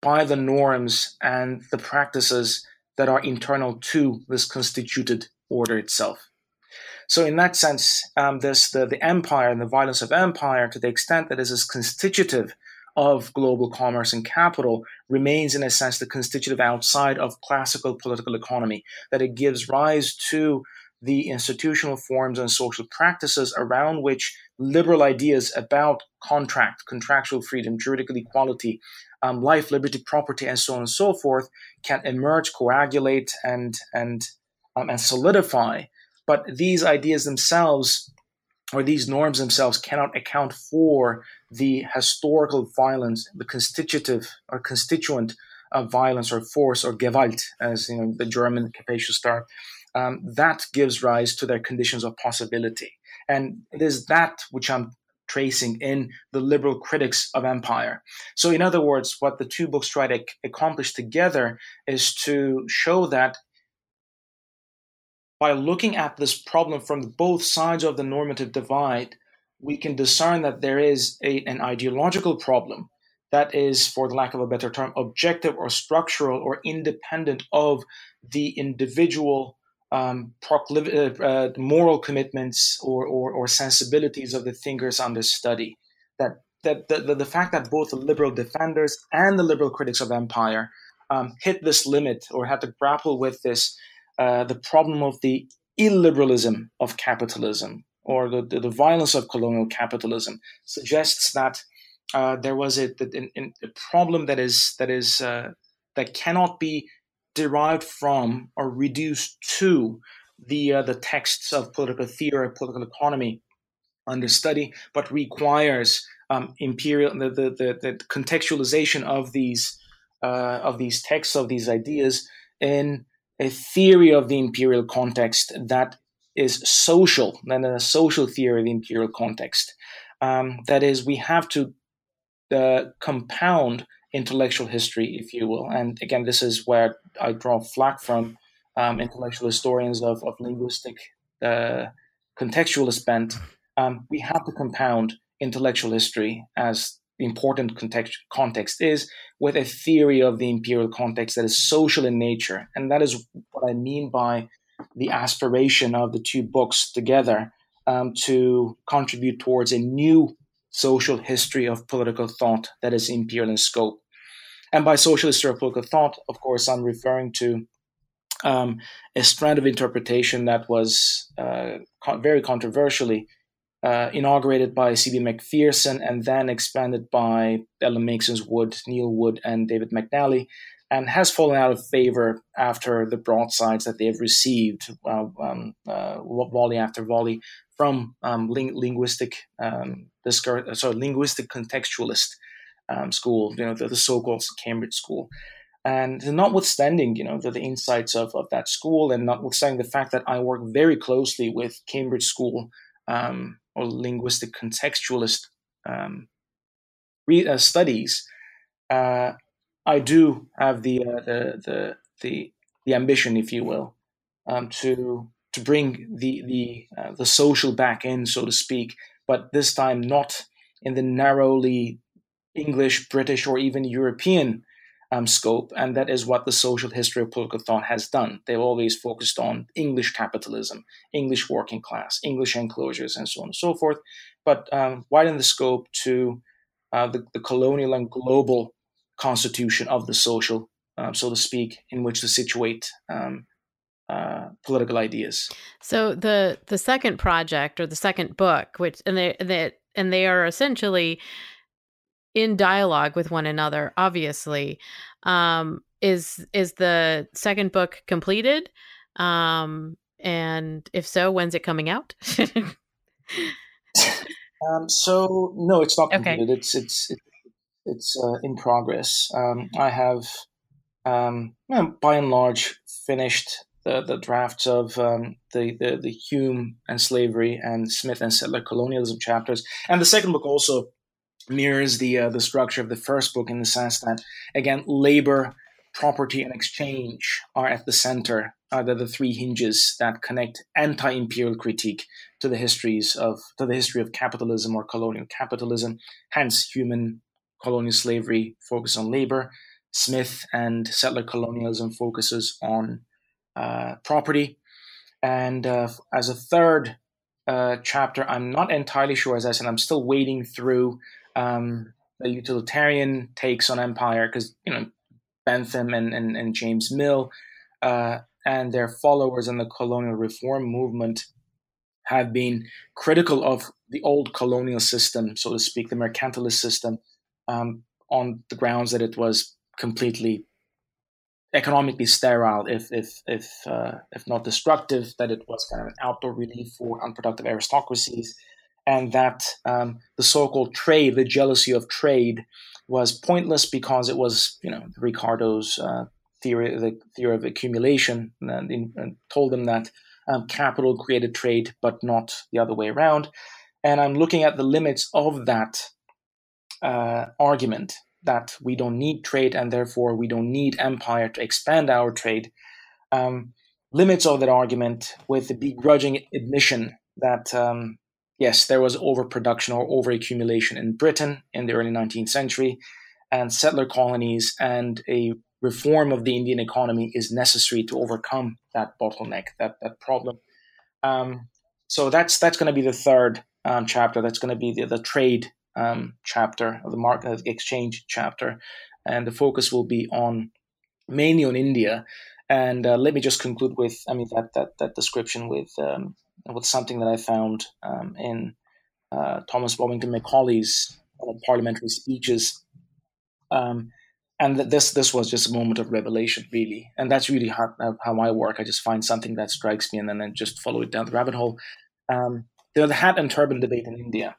by the norms and the practices that are internal to this constituted order itself. So, in that sense, um, this the, the empire and the violence of empire, to the extent that it is constitutive of global commerce and capital, remains in a sense the constitutive outside of classical political economy. That it gives rise to the institutional forms and social practices around which liberal ideas about contract, contractual freedom, juridical equality, um, life, liberty, property, and so on and so forth can emerge, coagulate, and and um, and solidify. But these ideas themselves, or these norms themselves, cannot account for the historical violence, the constitutive or constituent of violence or force or Gewalt, as you know the German capacious term. Um, that gives rise to their conditions of possibility, and it is that which I'm tracing in the liberal critics of empire. So, in other words, what the two books try to accomplish together is to show that by looking at this problem from both sides of the normative divide, we can discern that there is a, an ideological problem that is, for the lack of a better term, objective or structural or independent of the individual um, procliv- uh, uh, moral commitments or, or, or, sensibilities of the thinkers under study. That, that the, the, the, fact that both the liberal defenders and the liberal critics of empire um, hit this limit or had to grapple with this, uh, the problem of the illiberalism of capitalism or the, the, the violence of colonial capitalism suggests that uh, there was a, a, a, problem that is that is uh, that cannot be derived from or reduced to the uh, the texts of political theory, political economy under study, but requires um, imperial the, the, the, the, contextualization of these uh, of these texts of these ideas in a theory of the imperial context that is social, and a social theory of the imperial context. Um, that is, we have to uh, compound intellectual history, if you will. And again, this is where I draw flack from um, intellectual historians of, of linguistic uh, contextualist bent. Um, we have to compound intellectual history as important context, context is with a theory of the imperial context that is social in nature. And that is what I mean by the aspiration of the two books together um, to contribute towards a new social history of political thought that is imperial in scope. And by social history of political thought, of course, I'm referring to um, a strand of interpretation that was uh, con- very controversially uh, inaugurated by C.B. Macpherson and then expanded by Ellen Meiksins Wood, Neil Wood, and David McNally, and has fallen out of favor after the broadsides that they have received, uh, um, uh, volley after volley, from um, ling- linguistic um, discur- sorry, linguistic contextualist um, school, you know, the, the, so-called Cambridge school. And notwithstanding, you know, the, the insights of, of that school, and notwithstanding the fact that I work very closely with Cambridge School um, or linguistic contextualist um, re- uh, studies, uh, I do have the, uh, the, the the the ambition, if you will, um, to to bring the the uh, the social back in, so to speak, but this time not in the narrowly English, British, or even European um, scope, and that is what the social history of political thought has done. They've always focused on English capitalism, English working class, English enclosures, and so on and so forth, but um, widen the scope to uh, the, the, colonial and global constitution of the social, um, so to speak, in which to situate um, uh, political ideas. So the the second project or the second book, which and they that and they are essentially in dialogue with one another. Obviously, um, is is the second book completed? Um, and if so, when's it coming out? um, so no, it's not completed. Okay. It's it's it's uh, in progress. Um, I have, um, by and large, finished the, the drafts of um, the, the, the Hume and slavery and Smith and settler colonialism chapters, and the second book also mirrors the uh, the structure of the first book in the sense that again labor, property, and exchange are at the center. Are the, the three hinges that connect anti-imperial critique to the histories of to the history of capitalism or colonial capitalism. Hence, Hume and colonial slavery focus on labor. Smith and settler colonialism focuses on uh, property. And uh, as a third uh, chapter, I'm not entirely sure, as I said, I'm still wading through um, the utilitarian takes on empire because, you know, Bentham and, and, and James Mill uh, and their followers in the colonial reform movement have been critical of the old colonial system, so to speak, the mercantilist system, um, on the grounds that it was completely economically sterile, if if if uh, if not destructive, that it was kind of an outdoor relief for unproductive aristocracies, and that um, the so-called trade, the jealousy of trade, was pointless because it was you know Ricardo's uh, theory, the theory of accumulation, and, and told them that um, capital created trade, but not the other way around. And I'm looking at the limits of that uh, argument that we don't need trade and therefore we don't need empire to expand our trade um, limits of that argument with the begrudging admission that um, yes there was overproduction or overaccumulation in britain in the early 19th century and settler colonies and a reform of the indian economy is necessary to overcome that bottleneck that, that problem. Um, so that's that's going to be the third um, chapter. That's going to be the, the trade um, chapter, the market exchange chapter, and the focus will be on mainly on India. And uh, let me just conclude with, I mean, that that that description with um, with something that I found um, in uh, Thomas Babington Macaulay's uh, parliamentary speeches. Um, and this this was just a moment of revelation, really, and that's really how, how I work. I just find something that strikes me, and then, then just follow it down the rabbit hole. Um, the hat and turban debate in India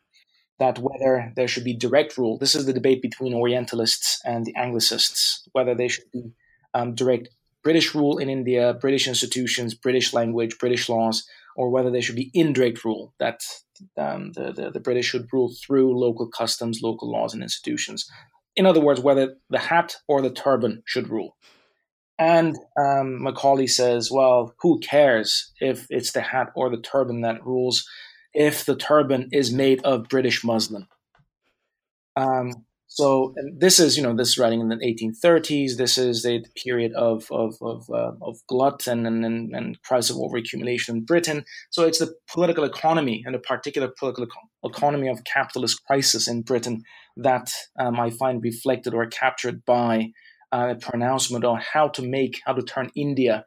that whether there should be direct rule. This is the debate between Orientalists and the Anglicists, whether there should be um, direct British rule in India, British institutions, British language, British laws, or whether there should be indirect rule, that um, the, the, the British should rule through local customs, local laws, and institutions. In other words, whether the hat or the turban should rule. And um, Macaulay says, well, who cares if it's the hat or the turban that rules? if the turban is made of British muslin. Um, so this is, you know, this is writing in the 1830s. This is the period of of of, uh, of glut and, and and crisis of overaccumulation in Britain. So it's the political economy and the particular political economy of capitalist crisis in Britain that um, I find reflected or captured by uh, a pronouncement on how to make, how to turn India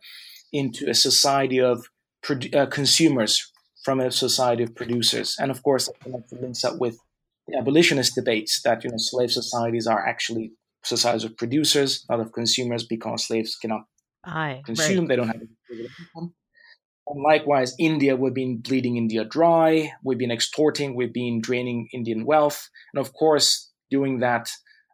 into a society of uh, consumers from a society of producers. And of course, that links up with the abolitionist debates that you know slave societies are actually societies of producers, not of consumers, because slaves cannot Aye, consume; right. they don't have income. And likewise, India, we've been bleeding India dry, we've been extorting, we've been draining Indian wealth, and of course, doing that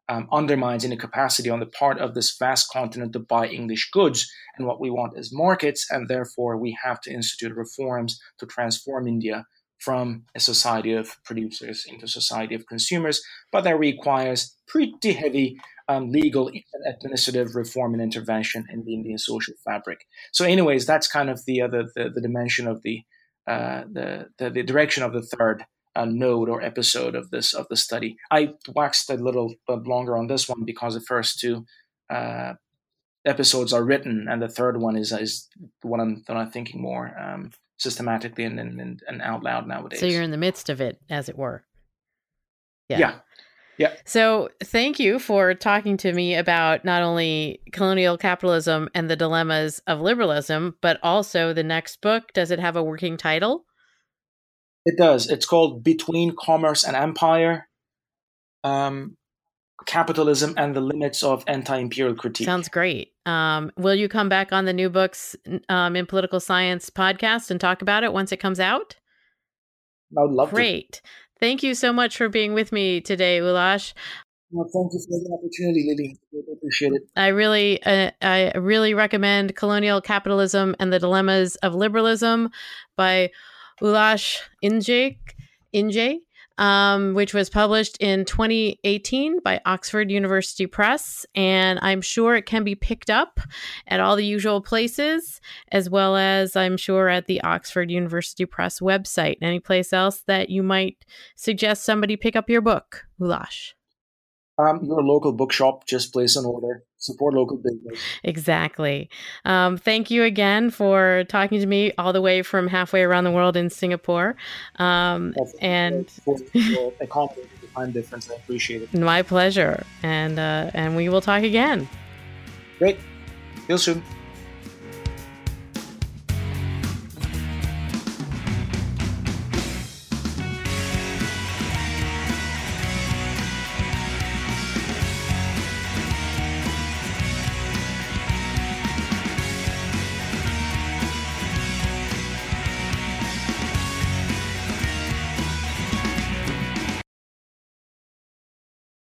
um, undermines any capacity on the part of this vast continent to buy English goods. And what we want is markets, and therefore we have to institute reforms to transform India from a society of producers into a society of consumers. But that requires pretty heavy um, legal and administrative reform and intervention in the Indian social fabric. So, anyways, that's kind of the other the, the, dimension of the, uh, the, the the direction of the third a node or episode of this of the study. I waxed a little bit longer on this one because the first two uh, episodes are written, and the third one is is the one I'm, I'm thinking more um, systematically and, and and out loud nowadays. So you're in the midst of it, as it were. Yeah. yeah. Yeah. So thank you for talking to me about not only colonial capitalism and the dilemmas of liberalism, but also the next book. Does it have a working title? It does. It's called Between Commerce and Empire. Um, capitalism and the limits of anti-imperial critique. Sounds great. Um, will you come back on the new books um, in political science podcast and talk about it once it comes out? I would love great. to. Thank you so much for being with me today, Ulas. Well, thank you for the opportunity, Lilly. I appreciate it. I really, uh, I really recommend "Colonial Capitalism and the Dilemmas of Liberalism" by Ulas Ince. Ince um, which was published in 2018 by Oxford University Press. And I'm sure it can be picked up at all the usual places, as well as I'm sure at the Oxford University Press website. Any place else that you might suggest somebody pick up your book, Ulas? Um, your local bookshop, just place an order. Support local business. Exactly. Um, thank you again for talking to me all the way from halfway around the world in Singapore. Um, and time difference. I appreciate it. My pleasure. And uh, and we will talk again. Great. See you soon.